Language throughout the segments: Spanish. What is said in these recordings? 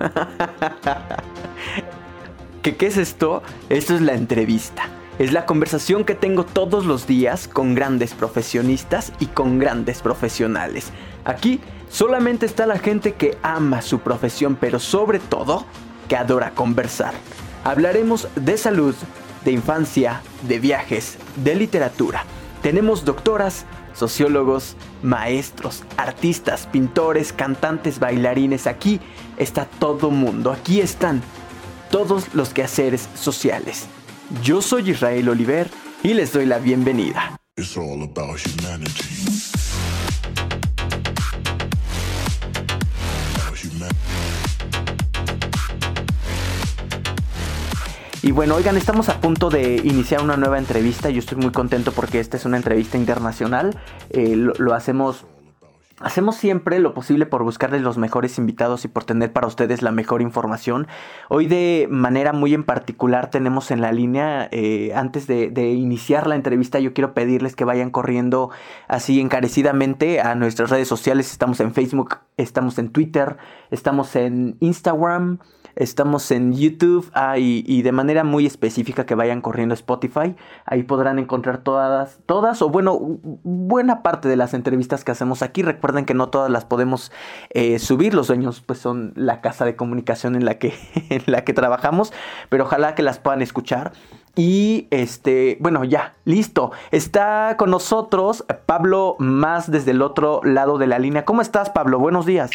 ¿Qué, ¿Qué es esto? Esto es la entrevista. Es la conversación que tengo todos los días con grandes profesionistas y con grandes profesionales. Aquí solamente está la gente que ama su profesión, pero sobre todo que adora conversar. Hablaremos de salud, de infancia, de viajes, de literatura. Tenemos doctoras, sociólogos, maestros, artistas, pintores, cantantes, bailarines. Aquí está todo mundo. Aquí están todos los quehaceres sociales. Yo soy Israel Oliver y les doy la bienvenida. Y bueno, oigan, estamos a punto de iniciar una nueva entrevista. Yo estoy muy contento porque esta es una entrevista internacional. Eh, lo, hacemos Hacemos siempre lo posible por buscarles los mejores invitados y por tener para ustedes la mejor información. Hoy de manera muy en particular tenemos en la línea, eh, antes de, de, iniciar la entrevista, yo quiero pedirles que vayan corriendo así encarecidamente a nuestras redes sociales. Estamos en Facebook, estamos en Twitter, estamos en Instagram. Estamos en YouTube ah, y, de manera muy específica que vayan corriendo Spotify. Ahí podrán encontrar todas, todas o bueno, buena parte de las entrevistas que hacemos aquí. Recuerden que no todas las podemos eh, subir. Los dueños pues son la casa de comunicación en la que, en la que trabajamos. Pero ojalá que las puedan escuchar. Y este, bueno, ya, listo. Está con nosotros Pablo más desde el otro lado de la línea. ¿Cómo estás, Pablo? Buenos días.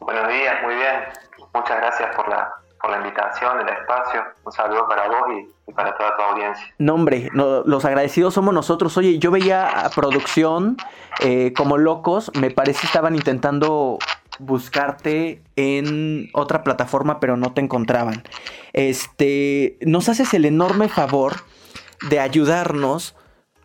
Buenos días, muy bien. Muchas gracias por la, por la invitación, el espacio. Un saludo para vos y, para toda tu audiencia. No, hombre, los agradecidos somos nosotros. Oye, yo veía a producción eh, como locos. Me parece estaban intentando buscarte en otra plataforma, pero no te encontraban. Este, nos haces el enorme favor de ayudarnos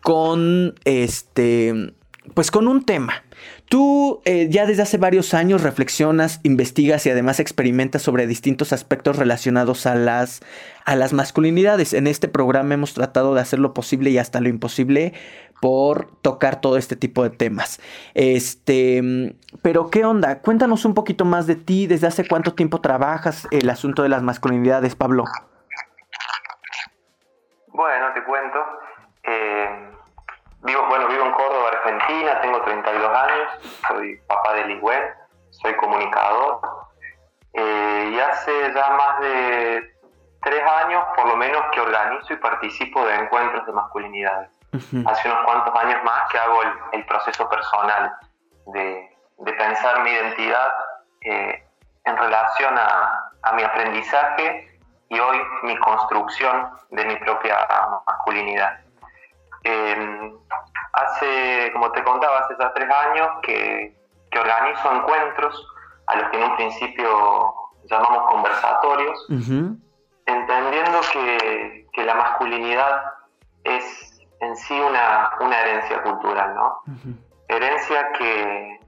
con este, pues con un tema. Tú eh, ya desde hace varios años reflexionas, investigas y además experimentas sobre distintos aspectos relacionados a las, a las masculinidades. En este programa hemos tratado de hacer lo posible y hasta lo imposible por tocar todo este tipo de temas. Este, pero ¿qué onda? Cuéntanos un poquito más de ti, desde hace cuánto tiempo trabajas el asunto de las masculinidades, Pablo. Bueno, te cuento. Vivo, bueno, vivo en Córdoba, Argentina, tengo 32 años, soy papá de Ligüen, soy comunicador. Eh, y hace ya más de tres años, por lo menos, que organizo y participo de encuentros de masculinidades. Hace unos cuantos años más que hago el, proceso personal de, de, pensar mi identidad eh, en relación a, a mi aprendizaje y hoy mi construcción de mi propia masculinidad. Eh, hace, como te contaba, hace ya tres años que, que, organizo encuentros a los que en un principio llamamos conversatorios, entendiendo que, que, la masculinidad es en sí una, una herencia cultural, ¿no? Herencia que,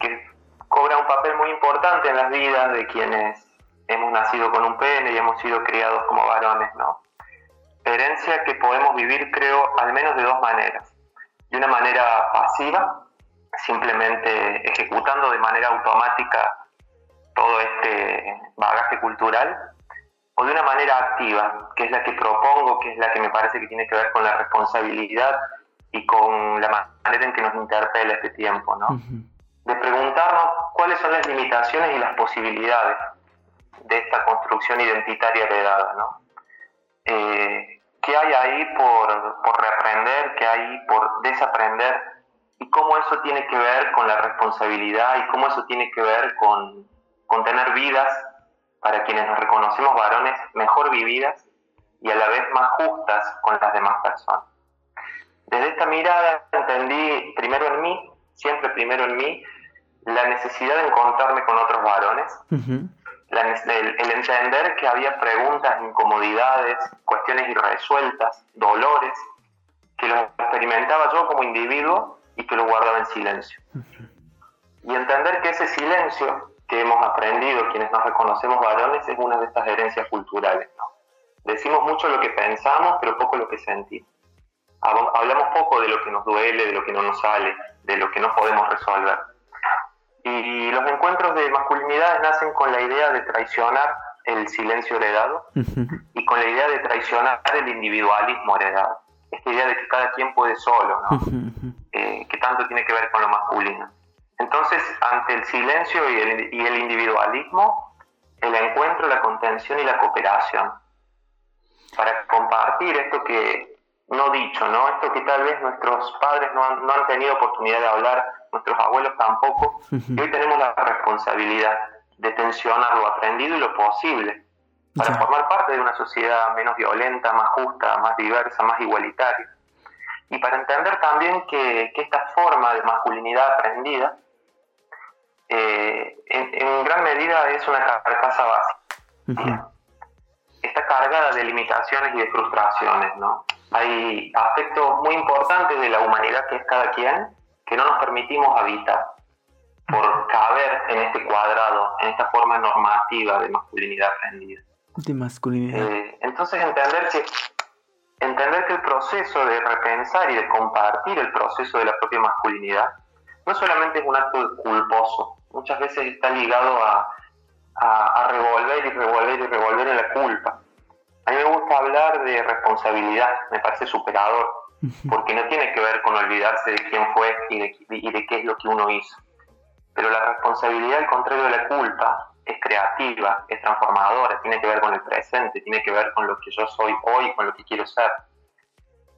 que cobra un papel muy importante en las vidas de quienes hemos nacido con un pene y hemos sido criados como varones, ¿no? herencia que podemos vivir, creo, al menos de dos maneras. De una manera pasiva, simplemente ejecutando de manera automática todo este bagaje cultural, o de una manera activa, que es la que propongo, que es la que me parece que tiene que ver con la responsabilidad y con la manera en que nos interpela este tiempo, ¿no? De preguntarnos cuáles son las limitaciones y las posibilidades de esta construcción identitaria heredada, ¿no? Eh, qué hay ahí por, por reaprender, qué hay por desaprender y cómo eso tiene que ver con la responsabilidad y cómo eso tiene que ver con, con tener vidas para quienes nos reconocemos varones mejor vividas y a la vez más justas con las demás personas. Desde esta mirada entendí primero en mí, siempre primero en mí, la necesidad de encontrarme con otros varones, el, entender que había preguntas, incomodidades, cuestiones irresueltas, dolores, que los experimentaba yo como individuo y que lo guardaba en silencio. Y entender que ese silencio que hemos aprendido quienes nos reconocemos varones es una de estas herencias culturales. Decimos mucho lo que pensamos, pero poco lo que sentimos. Hablamos poco de lo que nos duele, de lo que no nos sale, de lo que no podemos resolver. Y los encuentros de masculinidades nacen con la idea de traicionar el silencio heredado y con la idea de traicionar el individualismo heredado. Esta idea de que cada quien puede solo, ¿no? Eh, que tanto tiene que ver con lo masculino. Entonces, ante el silencio y el, y el individualismo, el encuentro, la contención y la cooperación. Para compartir esto que no dicho, ¿no? Esto que tal vez nuestros padres no han, no han tenido oportunidad de hablar, nuestros abuelos tampoco, y hoy tenemos la responsabilidad de tensionar lo aprendido y lo posible para formar parte de una sociedad menos violenta, más justa, más diversa, más igualitaria. Y para entender también que, que esta forma de masculinidad aprendida eh, en, gran medida es una carcasa básica. Está cargada de limitaciones y de frustraciones, ¿no? Hay aspectos muy importantes de la humanidad que es cada quien que no nos permitimos habitar por caber en este cuadrado, en esta forma normativa de masculinidad aprendida. De masculinidad. Eh, entonces entender que entender que el proceso de repensar y de compartir el proceso de la propia masculinidad no solamente es un acto culposo, muchas veces está ligado a, a, revolver y revolver y revolver en la culpa. A mí me gusta hablar de responsabilidad, me parece superador, porque no tiene que ver con olvidarse de quién fue y de, y de qué es lo que uno hizo. Pero la responsabilidad, al contrario de la culpa, es creativa, es transformadora, tiene que ver con el presente, tiene que ver con lo que yo soy hoy, con lo que quiero ser.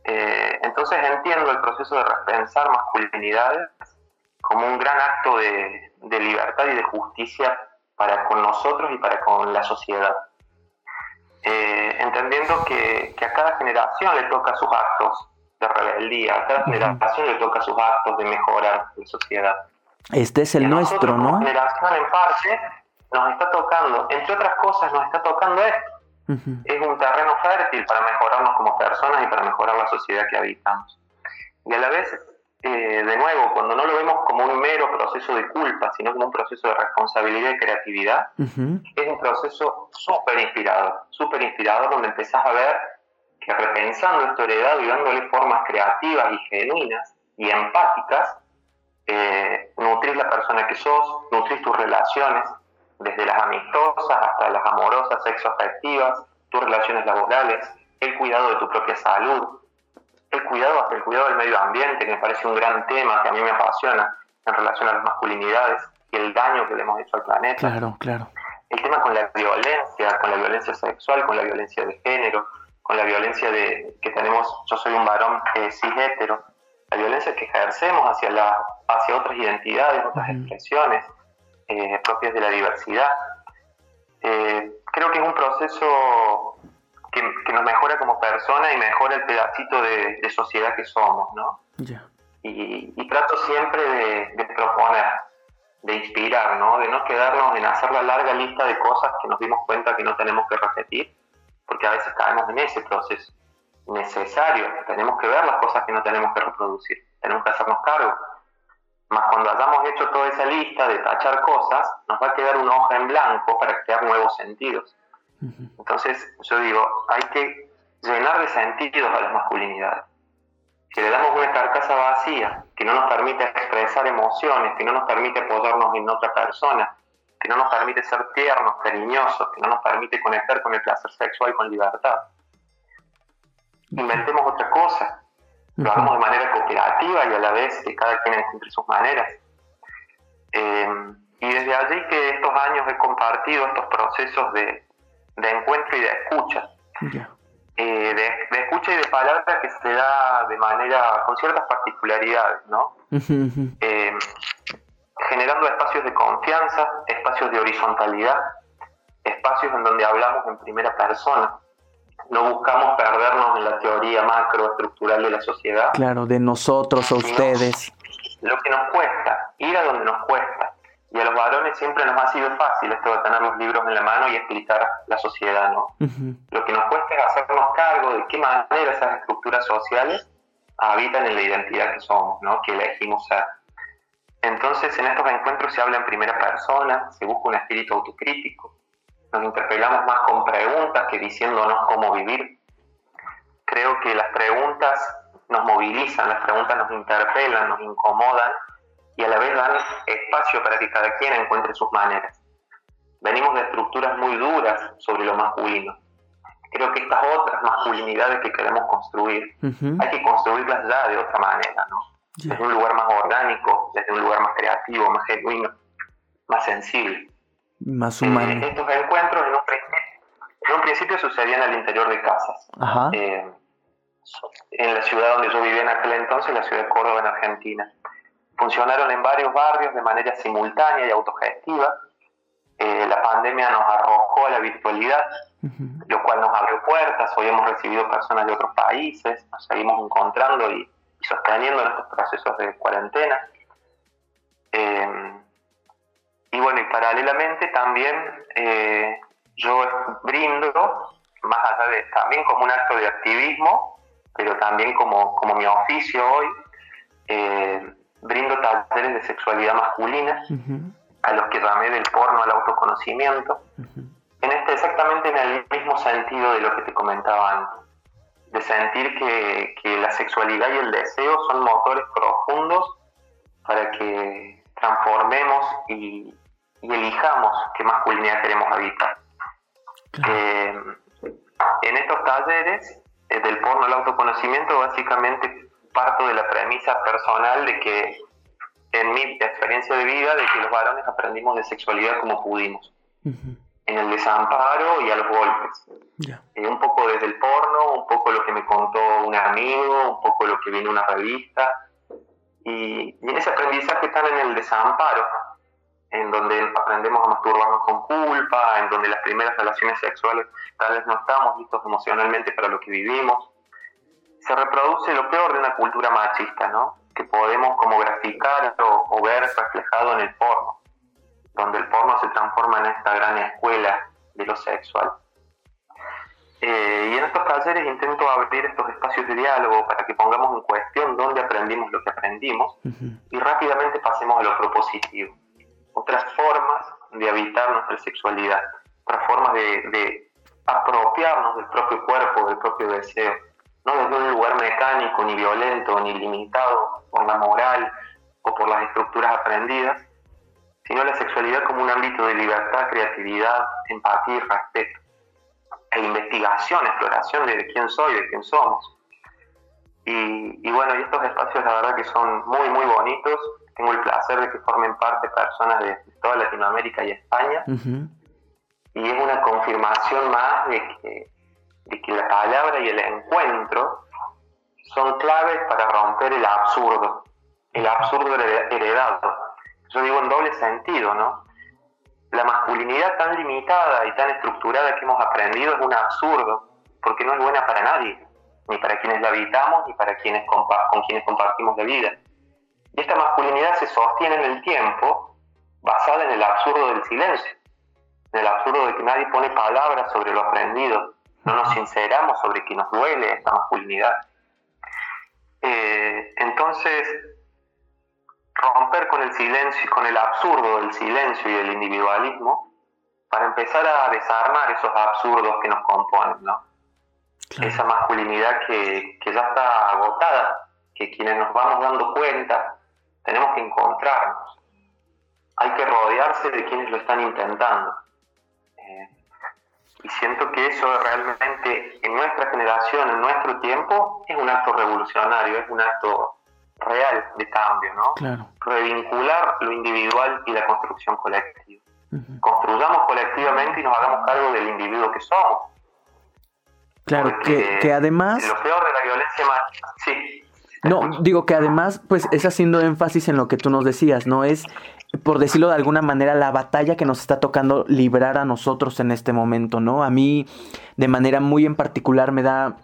Eh, entonces entiendo el proceso de repensar masculinidades como un gran acto de, libertad y de justicia para con nosotros y para con la sociedad. Eh, entendiendo que, a cada generación le toca sus actos de rebeldía, a cada generación le toca sus actos de mejorar la sociedad. Este es el nuestro, ¿no? generación en parte nos está tocando, entre otras cosas nos está tocando esto. Es un terreno fértil para mejorarnos como personas y para mejorar la sociedad que habitamos. Y a la vez eh, de nuevo, cuando no lo vemos como un mero proceso de culpa, sino como un proceso de responsabilidad y creatividad, es un proceso súper inspirador, súper inspirador donde empezás a ver que repensando esto heredado y dándole formas creativas y genuinas y empáticas, eh, nutrís la persona que sos, nutrís tus relaciones, desde las amistosas hasta las amorosas, sexoafectivas, tus relaciones laborales, el cuidado de tu propia salud, el cuidado, hasta el cuidado del medio ambiente, que me parece un gran tema que a mí me apasiona en relación a las masculinidades y el daño que le hemos hecho al planeta. Claro, claro. El tema con la violencia, con la violencia sexual, con la violencia de género, con la violencia de que tenemos, yo soy un varón eh, cis hetero, la violencia que ejercemos hacia, la, hacia otras identidades, otras expresiones eh, propias de la diversidad. Eh, creo que es un proceso que, nos mejora como persona y mejora el pedacito de, sociedad que somos, ¿no? Y, trato siempre de, proponer, de inspirar, ¿no? De no quedarnos en hacer la larga lista de cosas que nos dimos cuenta que no tenemos que repetir, porque a veces caemos en ese proceso necesario. Tenemos que ver las cosas que no tenemos que reproducir, tenemos que hacernos cargo. Más cuando hayamos hecho toda esa lista de tachar cosas, nos va a quedar una hoja en blanco para crear nuevos sentidos. Entonces, yo digo, hay que llenar de sentidos a las masculinidades. Si le damos una carcasa vacía que no nos permite expresar emociones, que no nos permite apoyarnos en otra persona, que no nos permite ser tiernos, cariñosos, que no nos permite conectar con el placer sexual con libertad, inventemos otra cosa. Lo hagamos de manera cooperativa y a la vez que cada quien encuentre sus maneras. Eh, y desde allí que estos años he compartido estos procesos de, de encuentro y de escucha. Eh, de, escucha y de palabra que se da de manera, con ciertas particularidades, ¿no? Eh, generando espacios de confianza, espacios de horizontalidad, espacios en donde hablamos en primera persona. No buscamos perdernos en la teoría macroestructural de la sociedad. Claro, de nosotros a ustedes. Lo que nos cuesta, ir a donde nos cuesta, y a los varones siempre nos ha sido fácil esto de tener los libros en la mano y explicar la sociedad, ¿no? Lo que nos cuesta es hacernos cargo de qué manera esas estructuras sociales habitan en la identidad que somos, ¿no? Que elegimos ser. Entonces, en estos encuentros se habla en primera persona, se busca un espíritu autocrítico, nos interpelamos más con preguntas que diciéndonos cómo vivir. Creo que las preguntas nos movilizan, las preguntas nos interpelan, nos incomodan y a la vez dan espacio para que cada quien encuentre sus maneras. Venimos de estructuras muy duras sobre lo masculino. Creo que estas otras masculinidades que queremos construir, hay que construirlas ya de otra manera, ¿no? Desde un lugar más orgánico, desde un lugar más creativo, más genuino, más sensible. Más humano. Eh, estos encuentros en un, en un, principio sucedían al interior de casas. Eh, en la ciudad donde yo vivía en aquel entonces, la ciudad de Córdoba, en Argentina. Funcionaron en varios barrios de manera simultánea y autogestiva. Eh, la pandemia nos arrojó a la virtualidad, lo cual nos abrió puertas. Hoy hemos recibido personas de otros países, nos seguimos encontrando y, sosteniendo en estos procesos de cuarentena. Eh, y bueno, y paralelamente también eh, yo brindo, más allá de también como un acto de activismo, pero también como, como mi oficio hoy, eh, brindo talleres de sexualidad masculina, a los que llamé del porno al autoconocimiento, en este exactamente en el mismo sentido de lo que te comentaba antes, de sentir que, que la sexualidad y el deseo son motores profundos para que transformemos y, elijamos qué masculinidad queremos habitar. Eh, en estos talleres eh, del porno al autoconocimiento, básicamente parto de la premisa personal de que en mi experiencia de vida, de que los varones aprendimos de sexualidad como pudimos. En el desamparo y a los golpes. Eh, un poco desde el porno, un poco lo que me contó un amigo, un poco lo que viene en una revista, y, en ese aprendizaje están en el desamparo, en donde aprendemos a masturbarnos con culpa, en donde las primeras relaciones sexuales tal vez no estamos listos emocionalmente para lo que vivimos. Se reproduce lo peor de una cultura machista, ¿no? Que podemos como graficar o ver reflejado en el porno, donde el porno se transforma en esta gran escuela de lo sexual. Eh, y en estos talleres intento abrir estos espacios de diálogo para que pongamos en cuestión dónde aprendimos lo que aprendimos y rápidamente pasemos a lo propositivo. Otras formas de habitar nuestra sexualidad, otras formas de, apropiarnos del propio cuerpo, del propio deseo, no desde un lugar mecánico, ni violento, ni limitado por la moral o por las estructuras aprendidas, un ámbito de libertad, creatividad, empatía y respeto e investigación, exploración de quién soy, de quién somos. Y, bueno, y estos espacios la verdad que son muy, muy bonitos. Tengo el placer de que formen parte personas de toda Latinoamérica y España. Y es una confirmación más de que, de que la palabra y el encuentro son claves para romper el absurdo, el absurdo heredado. Yo digo en doble sentido, ¿no? La masculinidad tan limitada y tan estructurada que hemos aprendido es un absurdo, porque no es buena para nadie, ni para quienes la habitamos, ni para quienes con quienes compartimos la vida. Y esta masculinidad se sostiene en el tiempo basada en el absurdo del silencio, en el absurdo de que nadie pone palabras sobre lo aprendido, no nos sinceramos sobre que nos duele esta masculinidad. Eh, entonces, romper con el silencio, con el absurdo del silencio y el individualismo, para empezar a desarmar esos absurdos que nos componen, ¿no? Esa masculinidad que, que, ya está agotada, que quienes nos vamos dando cuenta, tenemos que encontrarnos. Hay que rodearse de quienes lo están intentando. Eh, y siento que eso realmente en nuestra generación, en nuestro tiempo, es un acto revolucionario, es un acto real de cambio, ¿no? Claro. Revincular lo individual y la construcción colectiva. Construyamos colectivamente y nos hagamos cargo del individuo que somos. Claro, que, que, además... Lo peor de la violencia más... Sí. No, digo que además, pues es haciendo énfasis en lo que tú nos decías, ¿no? Es, por decirlo de alguna manera, la batalla que nos está tocando librar a nosotros en este momento, ¿no? A mí, de manera muy en particular, me da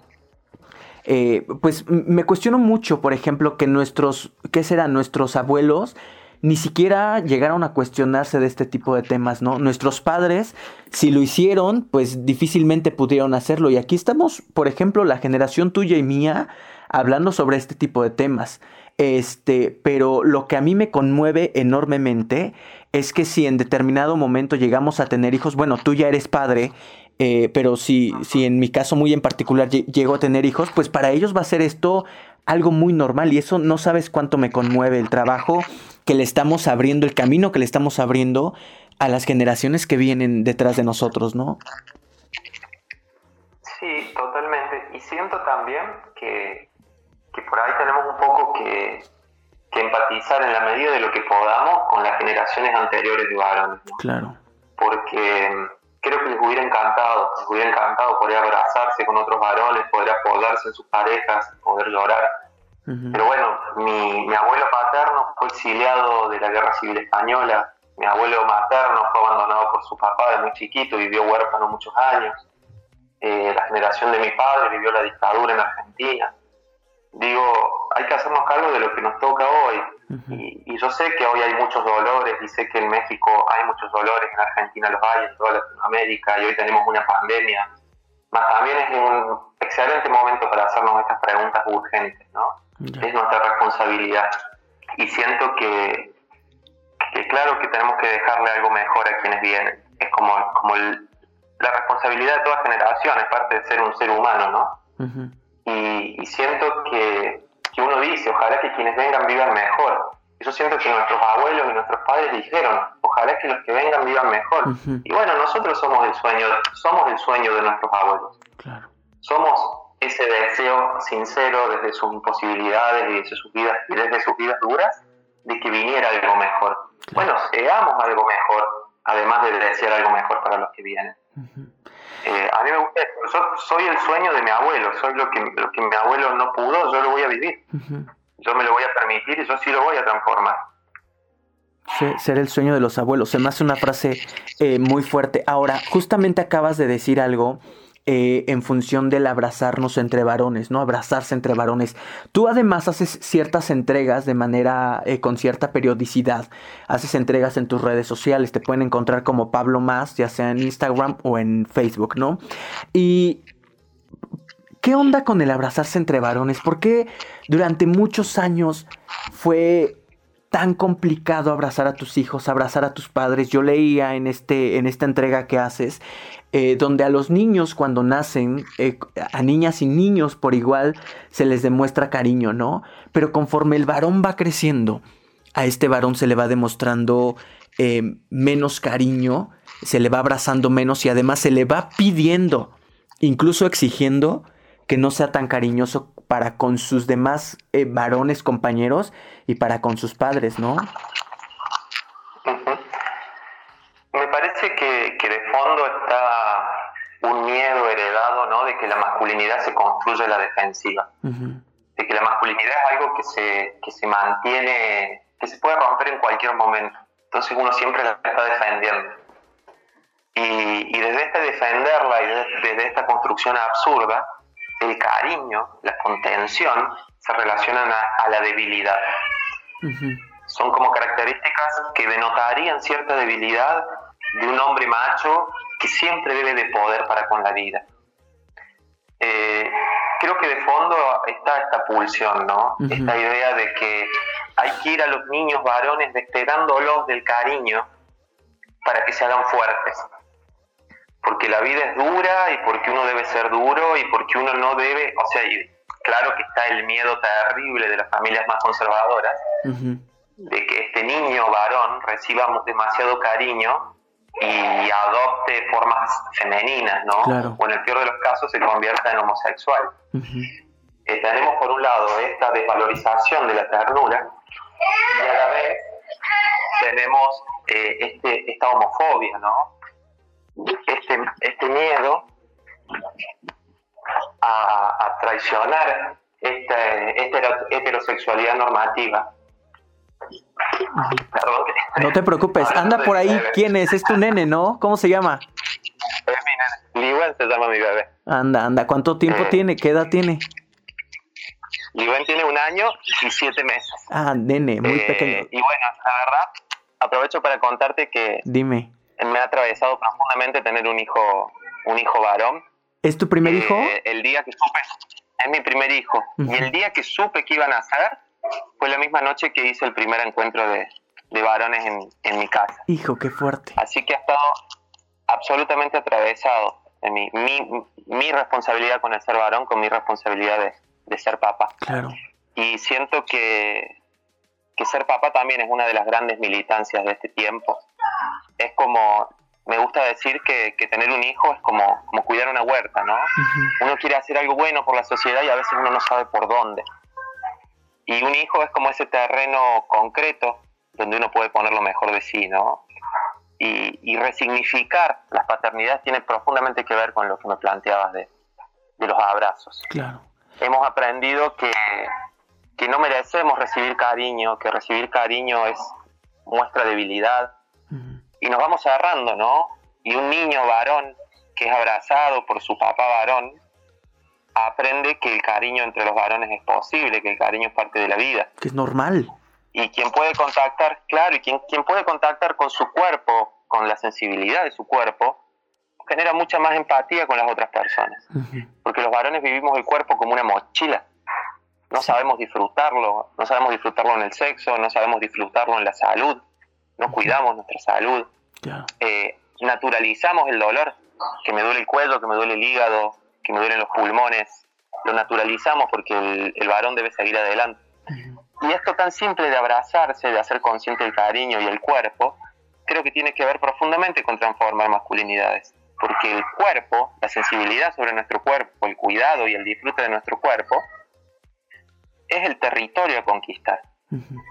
eh, pues me cuestiono mucho, por ejemplo, que nuestros, ¿qué serán? Nuestros abuelos ni siquiera llegaron a cuestionarse de este tipo de temas, ¿no? Nuestros padres, si lo hicieron, pues difícilmente pudieron hacerlo. Y aquí estamos, por ejemplo, la generación tuya y mía, hablando sobre este tipo de temas. Este, pero lo que a mí me conmueve enormemente es que si en determinado momento llegamos a tener hijos, bueno, tú ya eres padre eh, pero si, si en mi caso muy en particular llego a tener hijos, pues para ellos va a ser esto algo muy normal y eso no sabes cuánto me conmueve el trabajo que le estamos abriendo el camino, que le estamos abriendo a las generaciones que vienen detrás de nosotros, ¿no? Sí, totalmente. Y siento también que, que por ahí tenemos un poco que, que, empatizar en la medida de lo que podamos con las generaciones anteriores de varones. Claro. Porque creo que les hubiera encantado, les hubiera encantado poder abrazarse con otros varones, poder apoyarse en sus parejas, poder llorar. Pero bueno, mi, mi, abuelo paterno fue exiliado de la Guerra Civil Española, mi abuelo materno fue abandonado por su papá de muy chiquito, vivió huérfano muchos años, eh, la generación de mi padre vivió la dictadura en Argentina. Digo, hay que hacernos cargo de lo que nos toca hoy, y, yo sé que hoy hay muchos dolores y sé que en México hay muchos dolores, en Argentina los hay, en toda Latinoamérica y hoy tenemos una pandemia. Más también es un excelente momento para hacernos estas preguntas urgentes, ¿no? Es nuestra responsabilidad. Y siento que, que, claro que tenemos que dejarle algo mejor a quienes vienen. Es como, como la responsabilidad de toda generación, es parte de ser un ser humano, ¿no? y, y siento que que uno dice, ojalá que quienes vengan vivan mejor. Yo siento que nuestros abuelos y nuestros padres dijeron, ojalá que los que vengan vivan mejor. Y bueno, nosotros somos el sueño, somos el sueño de nuestros abuelos. Somos ese deseo sincero desde sus imposibilidades y desde sus vidas, y desde sus vidas duras de que viniera algo mejor. Bueno, seamos algo mejor, además de desear algo mejor para los que vienen. Eh, a mí me gusta, yo soy el sueño de mi abuelo, soy lo que, lo que mi abuelo no pudo, yo lo voy a vivir. Yo me lo voy a permitir y yo sí lo voy a transformar. ser el sueño de los abuelos, se me hace una frase eh, muy fuerte. Ahora, justamente acabas de decir algo eh, en función del abrazarnos entre varones, ¿no? Abrazarse entre varones. Tú además haces ciertas entregas de manera, eh, con cierta periodicidad. Haces entregas en tus redes sociales, te pueden encontrar como Pablo Más, ya sea en Instagram o en Facebook, ¿no? Y ¿Qué onda con el abrazarse entre varones? ¿Por qué durante muchos años fue tan complicado abrazar a tus hijos, abrazar a tus padres? Yo leía en, este, en esta entrega que haces eh, donde a los niños cuando nacen, eh, a niñas y niños por igual, se les demuestra cariño, ¿no? Pero conforme el varón va creciendo, a este varón se le va demostrando eh, menos cariño, se le va abrazando menos y además se le va pidiendo, incluso exigiendo que no sea tan cariñoso para con sus demás varones compañeros y para con sus padres, ¿no? Me parece que, que, de fondo está un miedo heredado, ¿no? De que la masculinidad se construye en la defensiva. De que la masculinidad es algo que se, que se mantiene, que se puede romper en cualquier momento. Entonces uno siempre la está defendiendo. Y, y desde este defenderla y desde, esta construcción absurda, el cariño, la contención, se relacionan a, la debilidad son como características que denotarían cierta debilidad de un hombre macho que siempre debe de poder para con la vida. Eh, creo que de fondo está esta pulsión, ¿no? Esta idea de que hay que ir a los niños varones despegándolos del cariño para que se hagan fuertes. Porque la vida es dura y porque uno debe ser duro y porque uno no debe, o sea, claro que está el miedo terrible de las familias más conservadoras, de que este niño varón reciba demasiado cariño y adopte formas femeninas, ¿no? O en el peor de los casos se convierta en homosexual. Eh, tenemos por un lado esta desvalorización de la ternura y a la vez tenemos eh, este, esta homofobia, ¿no? Este, este miedo a, traicionar esta heterosexualidad normativa no te preocupes, anda por ahí. ¿Quién es? Es tu nene, ¿no? ¿Cómo se llama? Es mi nene. se llama mi bebé. Anda, anda. ¿Cuánto tiempo eh. tiene? ¿Qué edad tiene? Liwen tiene un año y siete meses. Ah, nene, muy eh, pequeño. Y bueno, la verdad, aprovecho para contarte que. Dime. Me ha atravesado profundamente tener un hijo, un hijo varón. ¿Es tu primer hijo? El día que supe. Es mi primer hijo. Y el día que supe que iban a nacer, fue la misma noche que hice el primer encuentro de, varones en, mi casa. Hijo, qué fuerte. Así que ha estado absolutamente atravesado en mi, mi, responsabilidad con el ser varón, con mi responsabilidad de, ser papá. Claro. Y siento que, que ser papá también es una de las grandes militancias de este tiempo. Es como, me gusta decir que, tener un hijo es como, como cuidar una huerta, ¿no? Uno quiere hacer algo bueno por la sociedad y a veces uno no sabe por dónde. Y un hijo es como ese terreno concreto donde uno puede poner lo mejor de sí, ¿no? Y, resignificar las paternidades tiene profundamente que ver con lo que me planteabas de, de los abrazos. Claro. Hemos aprendido que, que no merecemos recibir cariño, que recibir cariño es muestra debilidad. Y nos vamos agarrando, ¿no? Y un niño varón que es abrazado por su papá varón, aprende que el cariño entre los varones es posible, que el cariño es parte de la vida. Que es normal. Y quien puede contactar, claro, y quien, quien puede contactar con su cuerpo, con la sensibilidad de su cuerpo, genera mucha más empatía con las otras personas. Porque los varones vivimos el cuerpo como una mochila. No sabemos disfrutarlo, no sabemos disfrutarlo en el sexo, no sabemos disfrutarlo en la salud, no cuidamos nuestra salud. Eh, naturalizamos el dolor, que me duele el cuello, que me duele el hígado, que me duelen los pulmones, lo naturalizamos porque el, varón debe seguir adelante. Y esto tan simple de abrazarse, de hacer consciente el cariño y el cuerpo, creo que tiene que ver profundamente con transformar masculinidades. Porque el cuerpo, la sensibilidad sobre nuestro cuerpo, el cuidado y el disfrute de nuestro cuerpo, es el territorio a conquistar.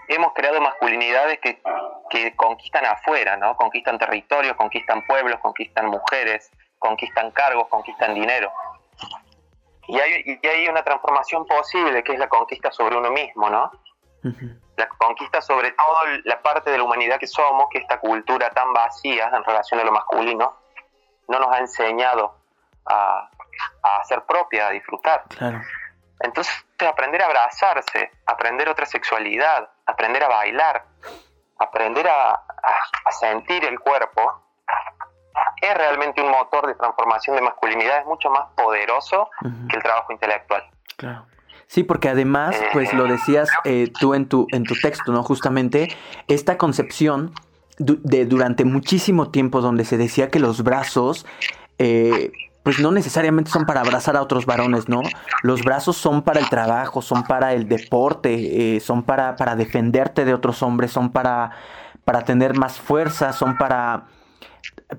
Hemos creado masculinidades que, que conquistan afuera, ¿no? Conquistan territorios, conquistan pueblos, conquistan mujeres, conquistan cargos, conquistan dinero. Y hay, y hay una transformación posible que es la conquista sobre uno mismo, ¿no? La conquista sobre toda la parte de la humanidad que somos, que esta cultura tan vacía en relación a lo masculino, no nos ha enseñado a, a hacer propia, a disfrutar. Entonces, aprender a abrazarse, aprender otra sexualidad, aprender a bailar, aprender a, a sentir el cuerpo, es realmente un motor de transformación de masculinidad, es mucho más poderoso que el trabajo intelectual. Claro. Sí, porque además, pues lo decías eh, tú en tu, en tu texto, ¿no? Justamente esta concepción de durante muchísimo tiempo donde se decía que los brazos, eh, pues no necesariamente son para abrazar a otros varones, ¿no? Los brazos son para el trabajo, son para el deporte, eh, son para, para defenderte de otros hombres, son para, para tener más fuerza, son para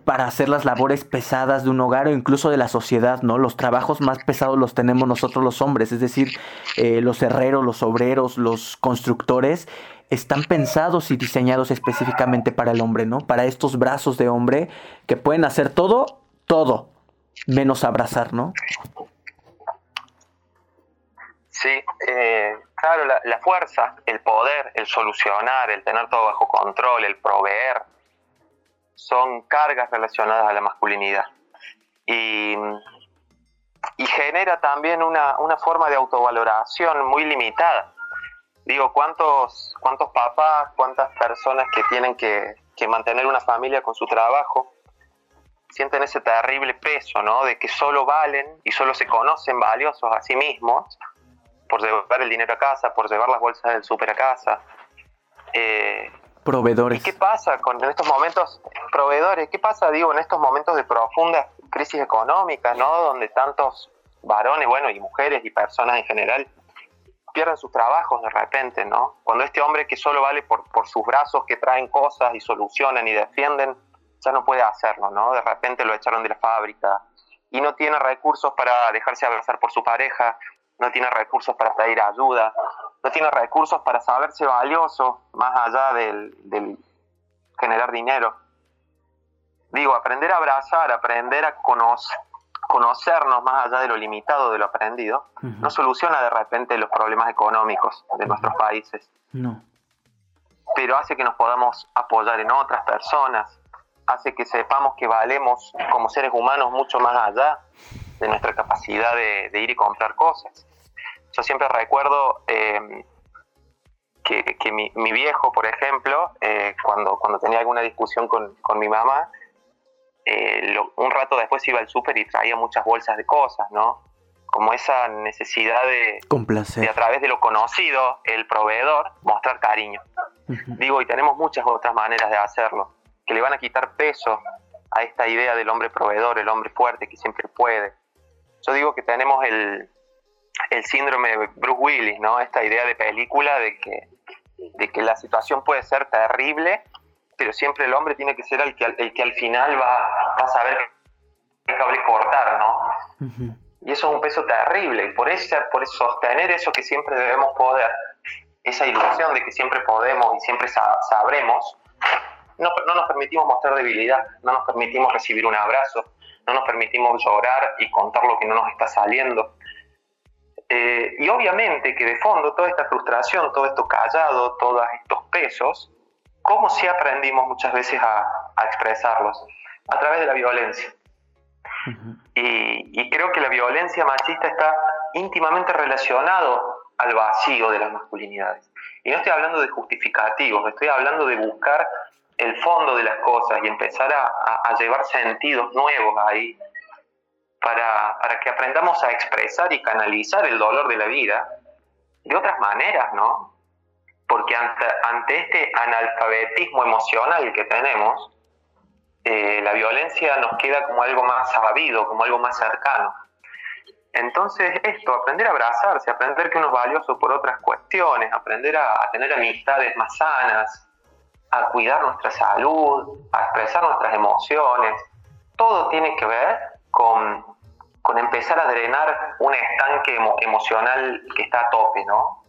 para hacer las labores pesadas de un hogar o incluso de la sociedad, ¿no? Los trabajos más pesados los tenemos nosotros los hombres, es decir, eh, los herreros, los obreros, los constructores están pensados y diseñados específicamente para el hombre, ¿no? Para estos brazos de hombre que pueden hacer todo, todo, menos abrazar, ¿no? Sí, eh, claro, la fuerza, el poder, el solucionar, el tener todo bajo control, el proveer, son cargas relacionadas a la masculinidad. Y, genera también una, forma de autovaloración muy limitada. Digo, ¿cuántos, cuántos papás, cuántas personas que tienen que, mantener una familia con su trabajo sienten ese terrible peso, ¿no? De que solo valen y solo se conocen valiosos a sí mismos por llevar el dinero a casa, por llevar las bolsas del súper a casa. Eh, proveedores. ¿Y qué pasa con en estos momentos, proveedores, qué pasa, digo, en estos momentos de profunda crisis económica, ¿no? Donde tantos varones, bueno, y mujeres y personas en general pierden sus trabajos de repente, ¿no? Cuando este hombre que solo vale por, por sus brazos que traen cosas y solucionan y defienden, ya no puede hacerlo, ¿no? De repente lo echaron de la fábrica y no tiene recursos para dejarse abrazar por su pareja, no tiene recursos para pedir ayuda, no tiene recursos para saberse valioso más allá del, generar dinero. Digo, aprender a abrazar, aprender a conocer, conocernos más allá de lo limitado de lo aprendido, no soluciona de repente los problemas económicos de nuestros países. No. Pero hace que nos podamos apoyar en otras personas, hace que sepamos que valemos como seres humanos mucho más allá de nuestra capacidad de, ir y comprar cosas. Yo siempre recuerdo eh, que, mi, viejo, por ejemplo, eh, cuando, cuando tenía alguna discusión con, mi mamá, eh, un rato después iba al súper y traía muchas bolsas de cosas, ¿no? Como esa necesidad de, de a través de lo conocido, el proveedor, mostrar cariño. Digo, y tenemos muchas otras maneras de hacerlo, que le van a quitar peso a esta idea del hombre proveedor, el hombre fuerte que siempre puede. Yo digo que tenemos el, el síndrome de Bruce Willis, ¿no? Esta idea de película de que de que la situación puede ser terrible, pero siempre el hombre tiene que ser el que, el que al final va, a saber qué cable cortar, ¿no? Y eso es un peso terrible, y por eso, por sostener eso que siempre debemos poder, esa ilusión de que siempre podemos y siempre sabremos, no, no nos permitimos mostrar debilidad, no nos permitimos recibir un abrazo, no nos permitimos llorar y contar lo que no nos está saliendo. Eh, y obviamente que de fondo toda esta frustración, todo esto callado, todos estos pesos, ¿cómo si aprendimos muchas veces a, expresarlos? A través de la violencia. y, y, creo que la violencia machista está íntimamente relacionado al vacío de las masculinidades. Y no estoy hablando de justificativos, estoy hablando de buscar el fondo de las cosas y empezar a, llevar sentidos nuevos ahí para, que aprendamos a expresar y canalizar el dolor de la vida de otras maneras, ¿no? Porque ante, ante este analfabetismo emocional que tenemos, eh, la violencia nos queda como algo más sabido, como algo más cercano. Entonces, esto, aprender a abrazarse, aprender que uno es valioso por otras cuestiones, aprender a tener amistades más sanas, a cuidar nuestra salud, a expresar nuestras emociones. Todo tiene que ver con, empezar a drenar un estanque emocional que está a tope, ¿no?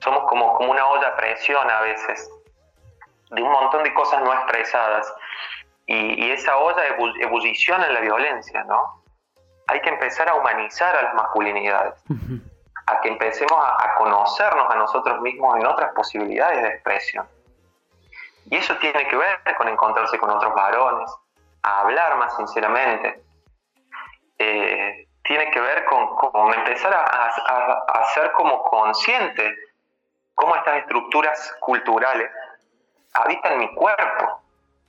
Somos como, como una olla a presión a veces, de un montón de cosas no expresadas. Y, esa olla ebulliciona en la violencia, ¿no? Hay que empezar a humanizar a las masculinidades, a que empecemos a conocernos a nosotros mismos en otras posibilidades de expresión. Y eso tiene que ver con encontrarse con otros varones, a hablar más sinceramente. Eh, tiene que ver con, empezar a, ser como consciente cómo estas estructuras culturales habitan mi cuerpo.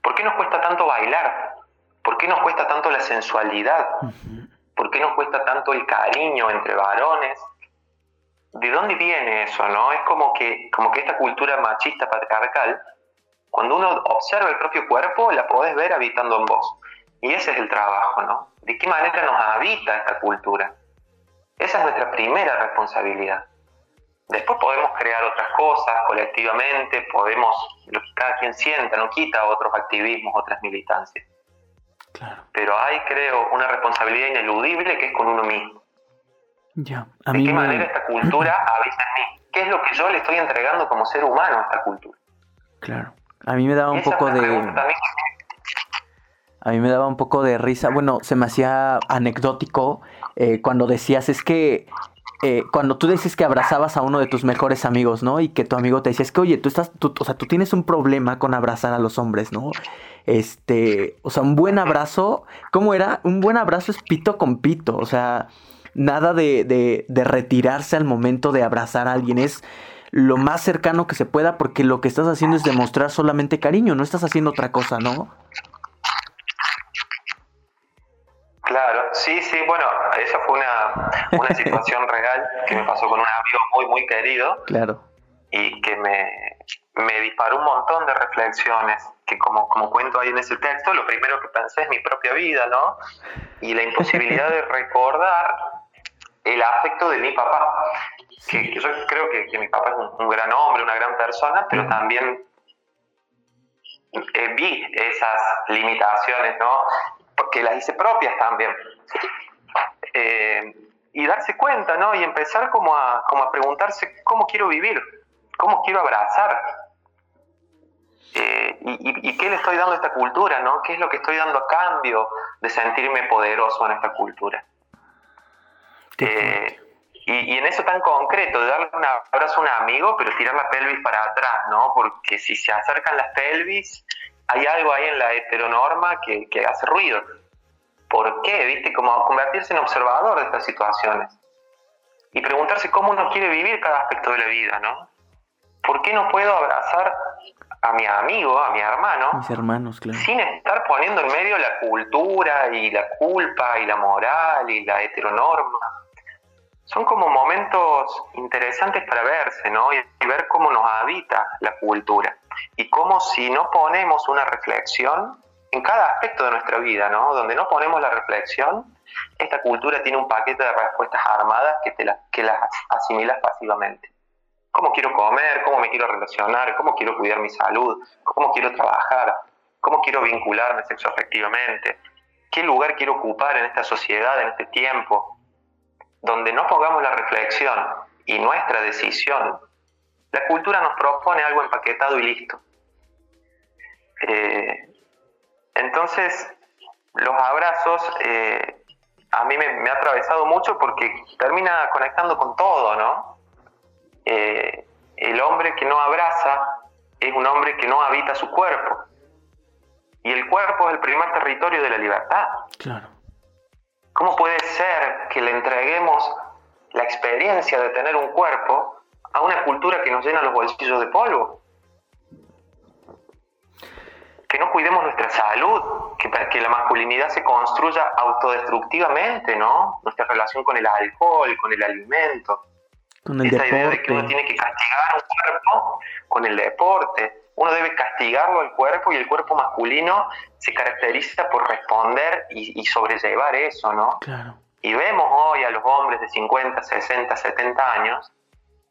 ¿Por qué nos cuesta tanto bailar? ¿Por qué nos cuesta tanto la sensualidad? ¿Por qué nos cuesta tanto el cariño entre varones? ¿De dónde viene eso, no? Es como que, como que esta cultura machista patriarcal cuando uno observa el propio cuerpo, la podés ver habitando en vos. Y ese es el trabajo, ¿no? ¿De qué manera nos habita esta cultura? Esa es nuestra primera responsabilidad. Después podemos crear otras cosas colectivamente, podemos, lo que cada quien sienta, no quita otros activismos, otras militancias. Claro. Pero hay, creo, una responsabilidad ineludible que es con uno mismo. Ya. ¿De qué manera esta cultura habita en mí? ¿Qué es lo que yo le estoy entregando como ser humano a esta cultura? Claro. A mí me daba un poco de... A mí me daba un poco de risa. Bueno, se me hacía anecdótico eh, cuando decías, es que eh, cuando tú dices que abrazabas a uno de tus mejores amigos, ¿no? Y que tu amigo te decía, es que, oye, tú estás, tú, o sea, tú tienes un problema con abrazar a los hombres, ¿no? Este, o sea, un buen abrazo, ¿cómo era? Un buen abrazo es pito con pito, o sea, nada de, de, de retirarse al momento de abrazar a alguien, es lo más cercano que se pueda porque lo que estás haciendo es demostrar solamente cariño, no estás haciendo otra cosa, ¿no? Claro, sí, sí, bueno, esa fue una, situación real que me pasó con un amigo muy, muy querido. Claro. Y que me, me disparó un montón de reflexiones, que como, como cuento ahí en ese texto, lo primero que pensé es mi propia vida, ¿no? Y la imposibilidad de recordar el afecto de mi papá que, yo creo que, mi papá es un, gran hombre, una gran persona, pero también eh, vi esas limitaciones, ¿no? Porque las hice propias también. Eh, y darse cuenta, ¿no? Y empezar como a, como a preguntarse cómo quiero vivir, cómo quiero abrazar. Eh, y, y, qué le estoy dando a esta cultura, ¿no? ¿Qué es lo que estoy dando a cambio de sentirme poderoso en esta cultura? Eh, y, en eso tan concreto, de darle un abrazo a un amigo, pero tirar la pelvis para atrás, ¿no? Porque si se acercan las pelvis, hay algo ahí en la heteronorma que, que hace ruido. ¿Por qué? ¿Viste? Como convertirse en observador de estas situaciones. Y preguntarse cómo uno quiere vivir cada aspecto de la vida, ¿no? ¿Por qué no puedo abrazar a mi amigo, a mi hermano? Mis hermanos, claro. Sin estar poniendo en medio la cultura y la culpa y la moral y la heteronorma son como momentos interesantes para verse, ¿no? Y, ver cómo nos habita la cultura. Y cómo si no ponemos una reflexión en cada aspecto de nuestra vida, ¿no? Donde no ponemos la reflexión, esta cultura tiene un paquete de respuestas armadas que, te que las asimilas pasivamente. cómo quiero comer, cómo me quiero relacionar, cómo quiero cuidar mi salud, cómo quiero trabajar, cómo quiero vincularme sexoafectivamente, qué lugar quiero ocupar en esta sociedad, en este tiempo, donde no pongamos la reflexión y nuestra decisión, la cultura nos propone algo empaquetado y listo. Eh, entonces, los abrazos eh, a mí me, ha atravesado mucho porque termina conectando con todo, ¿no? Eh, el hombre que no abraza es un hombre que no habita su cuerpo. Y el cuerpo es el primer territorio de la libertad. Claro. ¿Cómo puede ser que le entreguemos la experiencia de tener un cuerpo a una cultura que nos llena los bolsillos de polvo? Que no cuidemos nuestra salud, que, que la masculinidad se construya autodestructivamente, ¿no? Nuestra relación con el alcohol, con el alimento. Con el Esta idea de que uno tiene que castigar un cuerpo con el deporte. Uno debe castigarlo al cuerpo y el cuerpo masculino se caracteriza por responder y, sobrellevar eso, ¿no? Claro. Y vemos hoy a los hombres de 50, 60, 70 años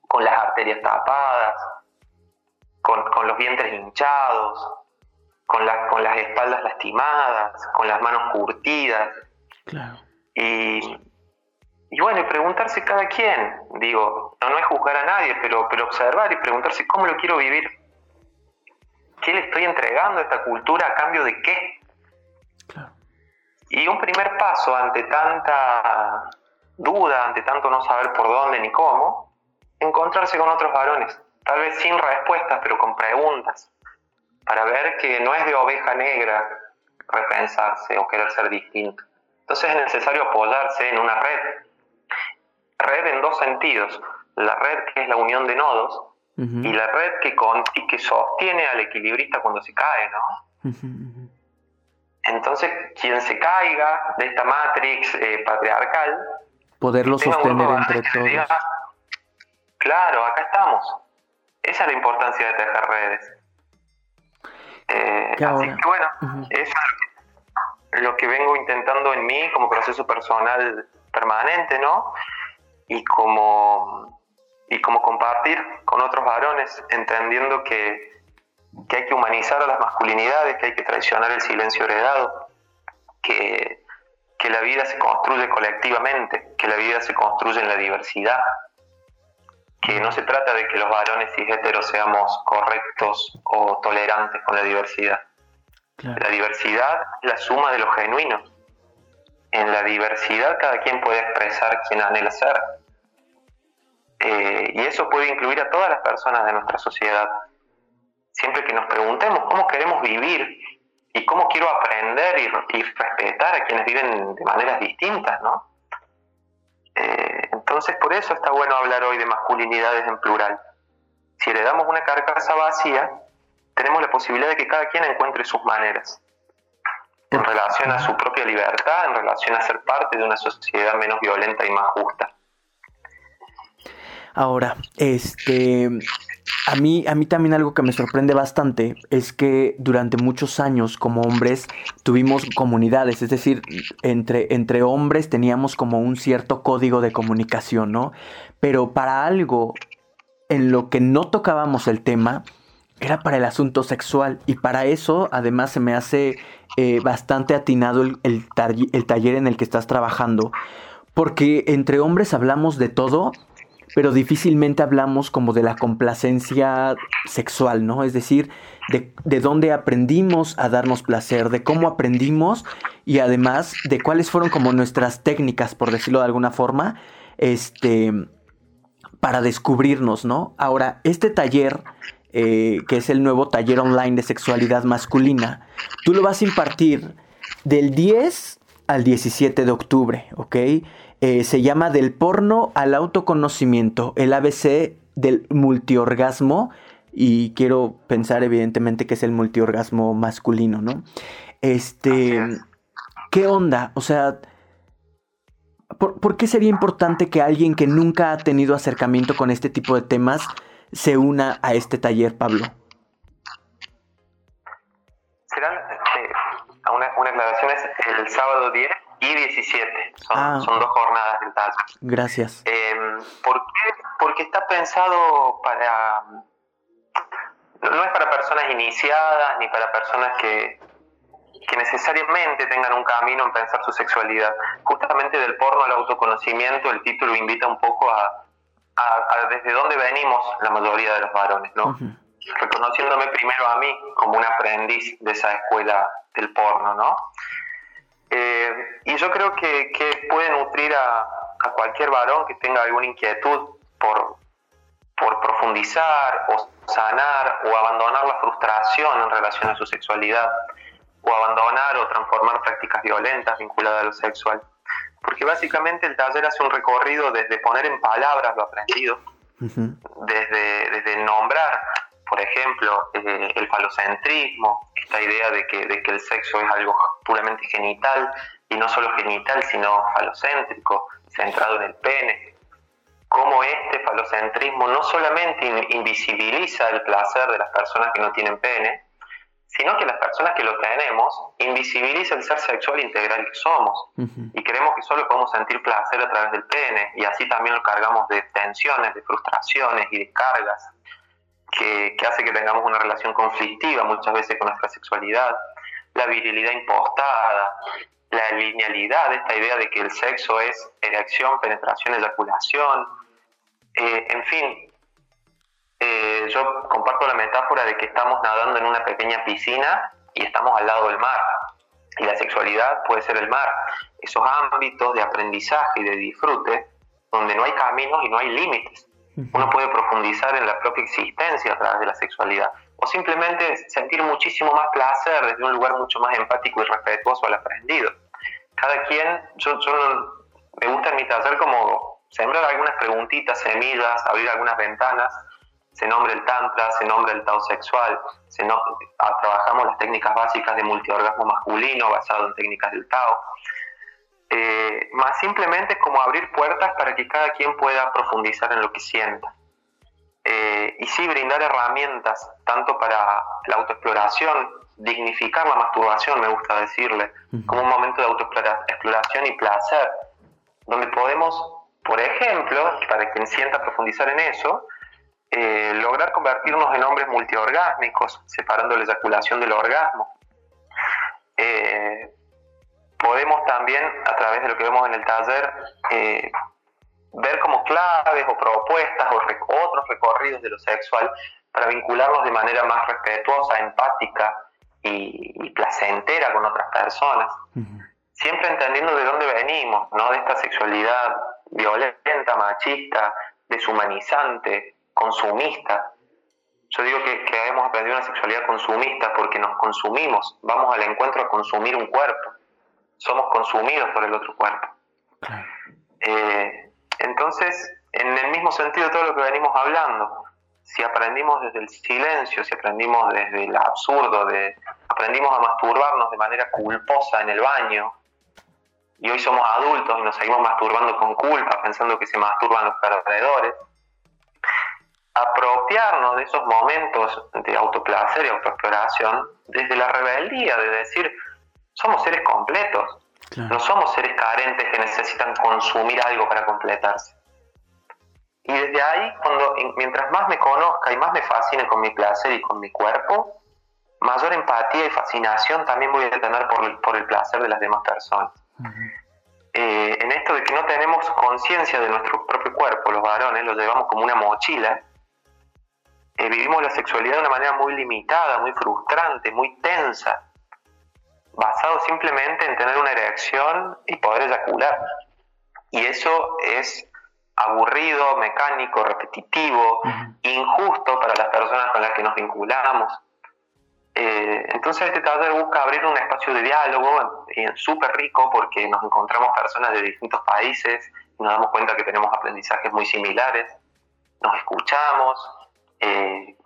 con las arterias tapadas, con, con los vientres hinchados, con, la, con las espaldas lastimadas, con las manos curtidas. Claro. Y, y bueno, y preguntarse cada quien, digo, no, no es juzgar a nadie, pero, pero observar y preguntarse cómo lo quiero vivir. ¿Qué le estoy entregando a esta cultura a cambio de qué? Claro. Y un primer paso ante tanta duda, ante tanto no saber por dónde ni cómo, encontrarse con otros varones, tal vez sin respuestas, pero con preguntas para ver que no es de oveja negra repensarse o querer ser distinto. Entonces es necesario apoyarse en una red. Red en dos sentidos. La red que es la unión de nodos y la red que, con, y que sostiene al equilibrista cuando se cae, ¿no? Entonces, quien se caiga de esta matrix eh, patriarcal... Poderlo sostener entre todos. claro, acá estamos. Esa es la importancia de tejer redes. Eh, así que bueno, es lo que vengo intentando en mí como proceso personal permanente, ¿no? Y como, y como compartir con otros varones, entendiendo que, que hay que humanizar a las masculinidades, que hay que traicionar el silencio heredado, que, que la vida se construye colectivamente, que la vida se construye en la diversidad, que no se trata de que los varones y heteros seamos correctos o tolerantes con la diversidad. La diversidad es la suma de los genuinos. En la diversidad cada quien puede expresar quien anhela ser. Eh, y eso puede incluir a todas las personas de nuestra sociedad. Siempre que nos preguntemos cómo queremos vivir y cómo quiero aprender y, respetar a quienes viven de maneras distintas, ¿no? Eh, entonces, por eso está bueno hablar hoy de masculinidades en plural. Si le damos una carcasa vacía, tenemos la posibilidad de que cada quien encuentre sus maneras en relación a su propia libertad, en relación a ser parte de una sociedad menos violenta y más justa. Ahora, este, a mí, a mí también algo que me sorprende bastante es que durante muchos años como hombres tuvimos comunidades, es decir, entre, entre hombres teníamos como un cierto código de comunicación, ¿no? Pero para algo en lo que no tocábamos el tema era para el asunto sexual y para eso además se me hace eh, bastante atinado el, el taller en el que estás trabajando, porque entre hombres hablamos de todo pero difícilmente hablamos como de la complacencia sexual, ¿no? Es decir, de, de, dónde aprendimos a darnos placer, de cómo aprendimos y además de cuáles fueron como nuestras técnicas, por decirlo de alguna forma, este, para descubrirnos, ¿no? Ahora, este taller, eh, que es el nuevo taller online de sexualidad masculina, tú lo vas a impartir del 10 al 17 de octubre, ¿ok? Eh, se llama Del porno al autoconocimiento, el ABC del multiorgasmo. Y quiero pensar, evidentemente, que es el multiorgasmo masculino, ¿no? Este. ¿Qué onda? O sea. ¿por, qué sería importante que alguien que nunca ha tenido acercamiento con este tipo de temas se una a este taller, Pablo? Serán, eh, una, una aclaración, es el sábado 10 y 17. Son, ah. son dos jornadas del taller. Gracias. Em, ¿por, qué, porque está pensado para... No es para personas iniciadas ni para personas que, que necesariamente tengan un camino en pensar su sexualidad. Justamente del porno al autoconocimiento, el título invita un poco a, a, desde dónde venimos la mayoría de los varones, ¿no? Reconociéndome primero a mí como un aprendiz de esa escuela del porno, ¿no? Eh, y yo creo que, que puede nutrir a, a, cualquier varón que tenga alguna inquietud por, por profundizar o sanar o abandonar la frustración en relación a su sexualidad o abandonar o transformar prácticas violentas vinculadas a lo sexual. Porque básicamente el taller hace un recorrido desde poner en palabras lo aprendido, desde, desde nombrar, por ejemplo, eh, el falocentrismo, esta idea de que, de que el sexo es algo puramente genital, y no solo genital, sino falocéntrico, centrado en el pene. Cómo este falocentrismo no solamente invisibiliza el placer de las personas que no tienen pene, sino que las personas que lo tenemos invisibiliza el ser sexual integral que somos. Y creemos que solo podemos sentir placer a través del pene y así también lo cargamos de tensiones, de frustraciones y de cargas que, hace que tengamos una relación conflictiva muchas veces con nuestra sexualidad, la virilidad impostada, la linealidad, esta idea de que el sexo es erección, penetración, eyaculación, eh, en fin, eh, yo comparto la metáfora de que estamos nadando en una pequeña piscina y estamos al lado del mar. Y la sexualidad puede ser el mar, esos ámbitos de aprendizaje y de disfrute donde no hay caminos y no hay límites. Uno puede profundizar en la propia existencia a través de la sexualidad o simplemente sentir muchísimo más placer desde un lugar mucho más empático y respetuoso al aprendido. Cada quien, yo, me gusta en mi taller como sembrar algunas preguntitas, semillas, abrir algunas ventanas se nombra el tantra, se nombra el tao sexual, se ah, trabajamos las técnicas básicas de multiorgasmo masculino basado en técnicas del tao. Eh, más simplemente como abrir puertas para que cada quien pueda profundizar en lo que sienta. Eh, y sí brindar herramientas tanto para la autoexploración, dignificar la masturbación, me gusta decirle, como un momento de autoexploración y placer, donde podemos, por ejemplo, para quien sienta profundizar en eso, eh, lograr convertirnos en hombres multiorgásmicos, separando la eyaculación del orgasmo. Eh, también, a través de lo que vemos en el taller, eh, ver como claves o propuestas o otros recorridos de lo sexual para vincularnos de manera más respetuosa, empática y, placentera con otras personas. Siempre entendiendo de dónde venimos, ¿no? De esta sexualidad violenta, machista, deshumanizante, consumista. Yo digo que, hemos aprendido una sexualidad consumista porque nos consumimos, vamos al encuentro a consumir un cuerpo, somos consumidos por el otro cuerpo. Eh, entonces, en el mismo sentido de todo lo que venimos hablando, si aprendimos desde el silencio, si aprendimos desde el absurdo, de, aprendimos a masturbarnos de manera culposa en el baño, y hoy somos adultos y nos seguimos masturbando con culpa, pensando que se masturban los perdedores, apropiarnos de esos momentos de autoplacer y autoexploración desde la rebeldía, de decir, somos seres completos, no somos seres carentes que necesitan consumir algo para completarse. Y desde ahí, cuando, mientras más me conozca y más me fascine con mi placer y con mi cuerpo, mayor empatía y fascinación también voy a tener por el, por el placer de las demás personas. Eh, en esto de que no tenemos conciencia de nuestro propio cuerpo, los varones lo llevamos como una mochila, eh, vivimos la sexualidad de una manera muy limitada, muy frustrante, muy tensa, basado simplemente en tener una erección y poder eyacular. Y eso es aburrido, mecánico, repetitivo, injusto para las personas con las que nos vinculamos. Eh, entonces este taller busca abrir un espacio de diálogo súper rico porque nos encontramos personas de distintos países y nos damos cuenta que tenemos aprendizajes muy similares, nos escuchamos, eh,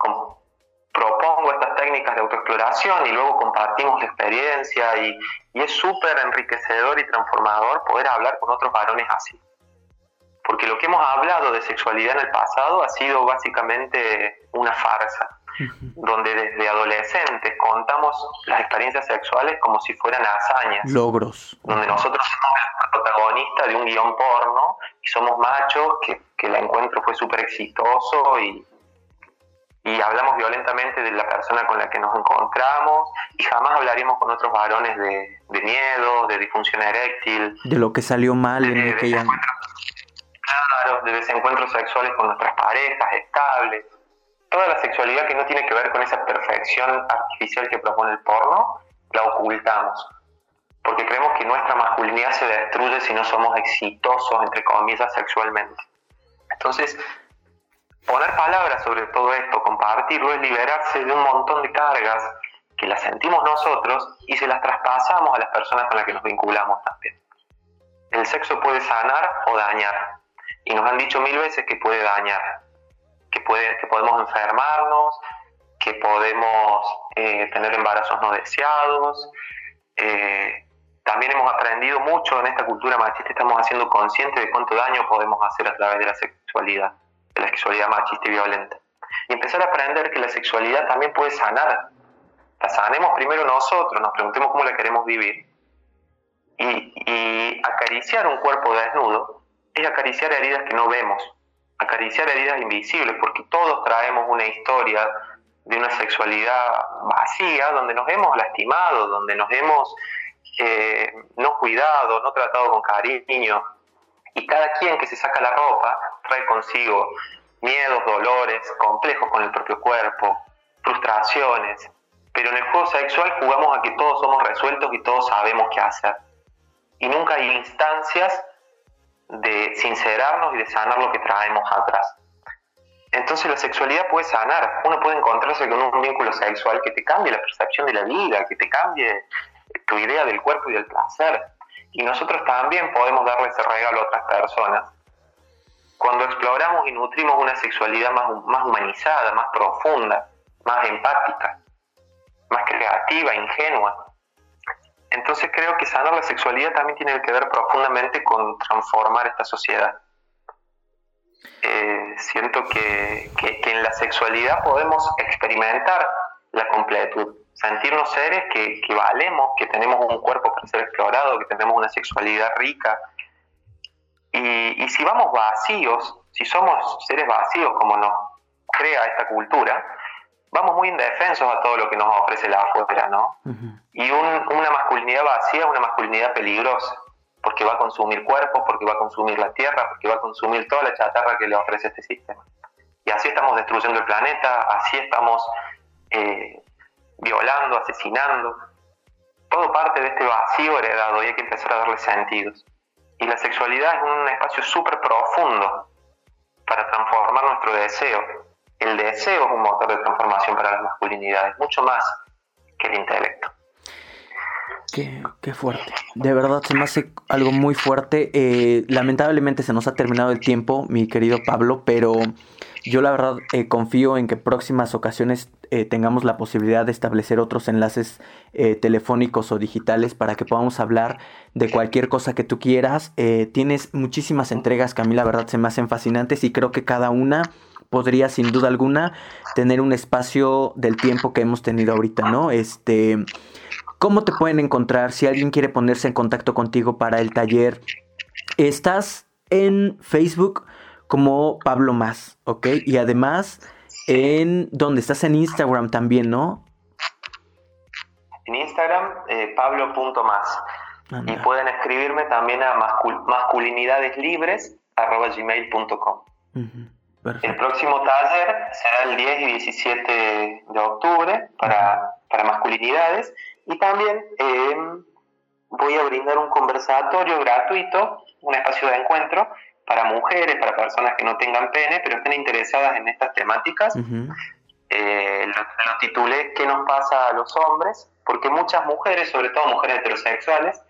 propongo estas técnicas de autoexploración y luego compartimos la experiencia y, es súper enriquecedor y transformador poder hablar con otros varones así. Porque lo que hemos hablado de sexualidad en el pasado ha sido básicamente una farsa. donde desde adolescentes contamos las experiencias sexuales como si fueran hazañas. Logros. Donde nosotros somos el protagonista de un guion porno y somos machos, que, que el encuentro fue súper exitoso y, y hablamos violentamente de la persona con la que nos encontramos y jamás hablaríamos con otros varones de, de miedo, de disfunción eréctil. De lo que salió mal en de, aquella... Claro, de desencuentros sexuales con nuestras parejas estables. Toda la sexualidad que no tiene que ver con esa perfección artificial que propone el porno, la ocultamos. Porque creemos que nuestra masculinidad se destruye si no somos exitosos, entre comillas, sexualmente. Entonces, poner palabras sobre todo esto, compartirlo, es liberarse de un montón de cargas que las sentimos nosotros y se las traspasamos a las personas con las que nos vinculamos también. El sexo puede sanar o dañar. Y nos han dicho mil veces que puede dañar, que, puede, que podemos enfermarnos, que podemos eh, tener embarazos no deseados. Eh, también hemos aprendido mucho en esta cultura machista, estamos haciendo consciente de cuánto daño podemos hacer a través de la sexualidad, la sexualidad machista y violenta. Y empezar a aprender que la sexualidad también puede sanar. La sanemos primero nosotros, nos preguntemos cómo la queremos vivir. Y, acariciar un cuerpo desnudo es acariciar heridas que no vemos, acariciar heridas invisibles, porque todos traemos una historia de una sexualidad vacía, donde nos hemos lastimado, donde nos hemos eh, no cuidado, no tratado con cariño. Y cada quien que se saca la ropa trae consigo miedos, dolores, complejos con el propio cuerpo, frustraciones. Pero en el juego sexual jugamos a que todos somos resueltos y todos sabemos qué hacer. Y nunca hay instancias de sincerarnos y de sanar lo que traemos atrás. Entonces la sexualidad puede sanar, uno puede encontrarse con un vínculo sexual que te cambie la percepción de la vida, que te cambie tu idea del cuerpo y del placer. Y nosotros también podemos darle ese regalo a otras personas. Cuando exploramos y nutrimos una sexualidad más, más humanizada, más profunda, más empática, más creativa, ingenua, entonces creo que sanar la sexualidad también tiene que ver profundamente con transformar esta sociedad. Eh, siento que, que, en la sexualidad podemos experimentar la completud, sentirnos seres que, que, valemos, que tenemos un cuerpo para ser explorado, que tenemos una sexualidad rica. Y, y si vamos vacíos, si somos seres vacíos como nos crea esta cultura, vamos muy indefensos a todo lo que nos ofrece la afuera, ¿no? Y una masculinidad vacía es una masculinidad peligrosa, porque va a consumir cuerpos, porque va a consumir la tierra, porque va a consumir toda la chatarra que le ofrece este sistema. Y así estamos destruyendo el planeta, así estamos eh, violando, asesinando. Todo parte de este vacío heredado y hay que empezar a darle sentidos. Y la sexualidad es un espacio súper profundo para transformar nuestro deseo el deseo es un motor de transformación para las masculinidades, mucho más que el intelecto. Qué, fuerte. De verdad se me hace algo muy fuerte. Eh, lamentablemente se nos ha terminado el tiempo, mi querido Pablo, pero yo la verdad eh, confío en que próximas ocasiones eh, tengamos la posibilidad de establecer otros enlaces telefónicos o digitales para que podamos hablar de cualquier cosa que tú quieras. tienes muchísimas entregas que a mí la verdad se me hacen fascinantes y creo que cada una podría sin duda alguna tener un espacio del tiempo que hemos tenido ahorita, ¿no? Este, ¿cómo te pueden encontrar si alguien quiere ponerse en contacto contigo para el taller? Estás en Facebook como Pablo Más, ¿ok? Y además en donde estás en Instagram también, ¿no? En Instagram, eh, pablo.más. Y pueden escribirme también a masculinidadeslibres.gmail.com. El próximo taller será el 10 y 17 de octubre para, para masculinidades y también eh, voy a brindar un conversatorio gratuito, un espacio de encuentro para mujeres, para personas que no tengan pene, pero estén interesadas en estas temáticas. Eh, lo, lo, titulé ¿Qué nos pasa a los hombres? Porque muchas mujeres, sobre todo mujeres heterosexuales,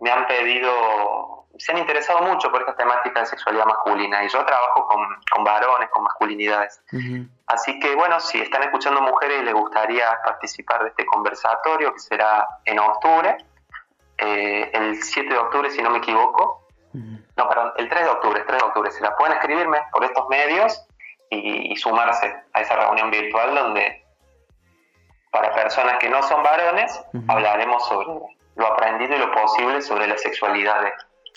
me han pedido se han interesado mucho por esta temática de sexualidad masculina y yo trabajo con, con varones, con masculinidades. Así que bueno, si están escuchando mujeres y les gustaría participar de este conversatorio que será en octubre, eh, el 7 de octubre si no me equivoco, no, perdón, el 3 de octubre, el 3 de octubre, se la pueden escribirme por estos medios y, y sumarse a esa reunión virtual donde para personas que no son varones, hablaremos sobre lo aprendido y lo posible sobre la sexualidad de,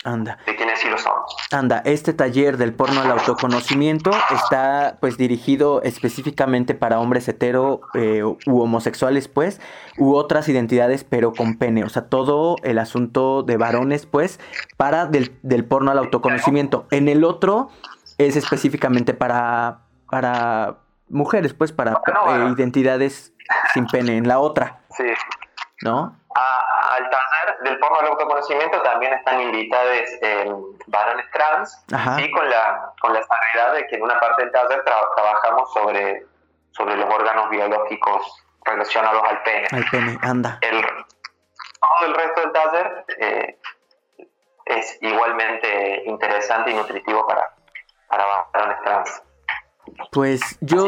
Anda. de quienes sí lo somos. Anda, este taller del porno al autoconocimiento está pues dirigido específicamente para hombres hetero eh, u homosexuales pues, u otras identidades pero con pene, o sea, todo el asunto de varones pues, para del, del porno al autoconocimiento. En el otro es específicamente para, para mujeres pues, para eh, identidades sin pene, en la otra. Sí. ¿No? A- al taller del porno al autoconocimiento también están invitados eh, varones trans y con la, con la salvedad de que en una parte del taller tra- trabajamos sobre, sobre los órganos biológicos relacionados al pene. Al pene, anda. El, todo el resto del taller eh, es igualmente interesante y nutritivo para, para varones trans. Pues yo...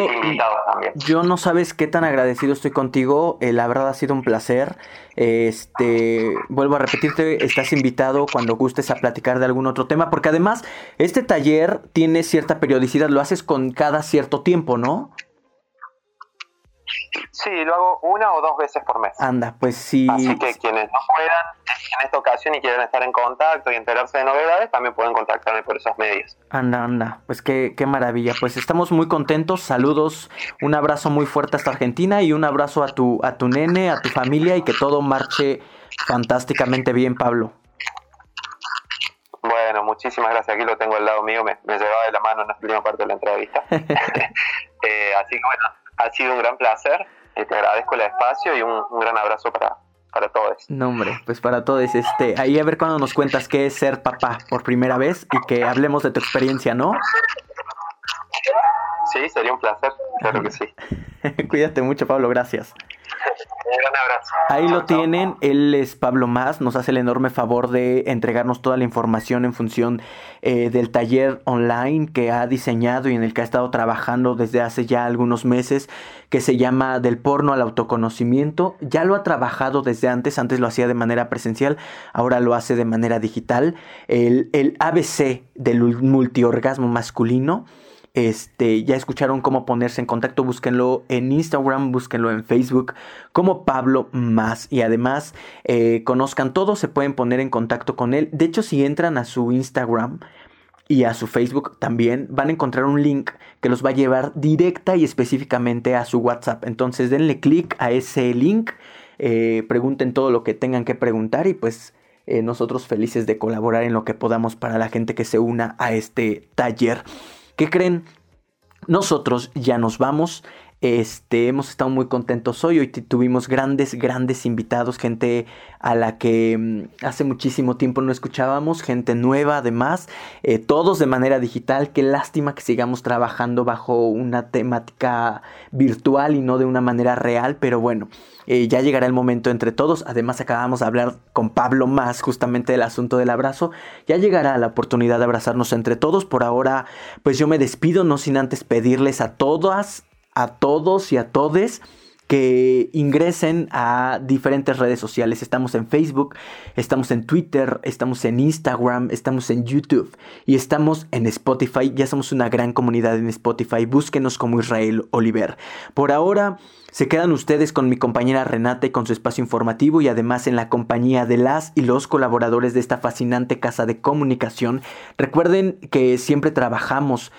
Yo no sabes qué tan agradecido estoy contigo. eh, la verdad ha sido un placer. Este, vuelvo a repetirte, estás invitado cuando gustes a platicar de algún otro tema, porque además este taller tiene cierta periodicidad, lo haces con cada cierto tiempo, ¿no? Sí, lo hago una o dos veces por mes. Anda, pues sí. Así que quienes no puedan en esta ocasión y quieran estar en contacto y enterarse de novedades, también pueden contactarme por esos medios. Anda, anda, pues qué, qué maravilla. Pues estamos muy contentos. Saludos, un abrazo muy fuerte hasta Argentina y un abrazo a tu, a tu nene, a tu familia y que todo marche fantásticamente bien, Pablo. Bueno, muchísimas gracias. Aquí lo tengo al lado mío, me, me llevaba de la mano en la última parte de la entrevista. Eh, así que bueno, ha sido un gran placer. Eh, te agradezco el espacio y un, un gran abrazo para, para todos. No, hombre, pues para todos, este, ahí a ver cuando nos cuentas qué es ser papá por primera vez y que hablemos de tu experiencia, ¿no? Sí, sería un placer, claro que sí. Cuídate mucho, Pablo, gracias. Un gran abrazo. Ahí lo tienen, él es Pablo Más, nos hace el enorme favor de entregarnos toda la información en función eh, del taller online que ha diseñado y en el que ha estado trabajando desde hace ya algunos meses, que se llama Del porno al autoconocimiento. Ya lo ha trabajado desde antes, antes lo hacía de manera presencial, ahora lo hace de manera digital. El, el ABC del multiorgasmo masculino. Este, ya escucharon cómo ponerse en contacto, búsquenlo en Instagram, búsquenlo en Facebook como Pablo Más y además eh, conozcan todo, se pueden poner en contacto con él. De hecho, si entran a su Instagram y a su Facebook también, van a encontrar un link que los va a llevar directa y específicamente a su WhatsApp. Entonces denle clic a ese link, eh, pregunten todo lo que tengan que preguntar y pues eh, nosotros felices de colaborar en lo que podamos para la gente que se una a este taller. ¿Qué creen? Nosotros ya nos vamos. Este, hemos estado muy contentos hoy. Hoy tuvimos grandes, grandes invitados, gente a la que mm, hace muchísimo tiempo no escuchábamos, gente nueva además, eh, todos de manera digital. Qué lástima que sigamos trabajando bajo una temática virtual y no de una manera real, pero bueno, eh, ya llegará el momento entre todos. Además, acabamos de hablar con Pablo más justamente del asunto del abrazo. Ya llegará la oportunidad de abrazarnos entre todos. Por ahora, pues yo me despido, no sin antes pedirles a todas, a todos y a todes que ingresen a diferentes redes sociales. Estamos en Facebook, estamos en Twitter, estamos en Instagram, estamos en YouTube y estamos en Spotify. Ya somos una gran comunidad en Spotify. Búsquenos como Israel Oliver. Por ahora se quedan ustedes con mi compañera Renata y con su espacio informativo y además en la compañía de las y los colaboradores de esta fascinante casa de comunicación. Recuerden que siempre trabajamos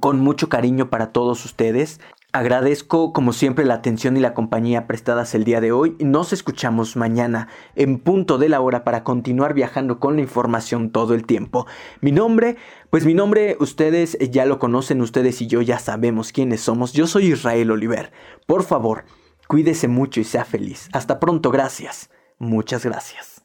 con mucho cariño para todos ustedes. Agradezco como siempre la atención y la compañía prestadas el día de hoy. Nos escuchamos mañana en punto de la hora para continuar viajando con la información todo el tiempo. Mi nombre, pues mi nombre ustedes ya lo conocen, ustedes y yo ya sabemos quiénes somos. Yo soy Israel Oliver. Por favor, cuídese mucho y sea feliz. Hasta pronto, gracias. Muchas gracias.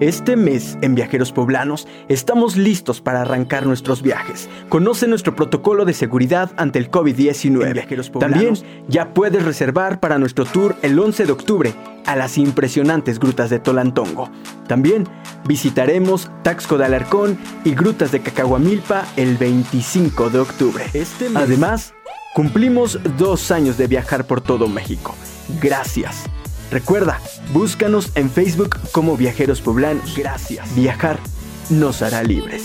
Este mes en Viajeros Poblanos estamos listos para arrancar nuestros viajes. Conoce nuestro protocolo de seguridad ante el COVID-19. También ya puedes reservar para nuestro tour el 11 de octubre a las impresionantes grutas de Tolantongo. También visitaremos Taxco de Alarcón y grutas de Cacahuamilpa el 25 de octubre. Además, cumplimos dos años de viajar por todo México. Gracias. Recuerda, búscanos en Facebook como Viajeros Poblanos. Gracias. Viajar nos hará libres.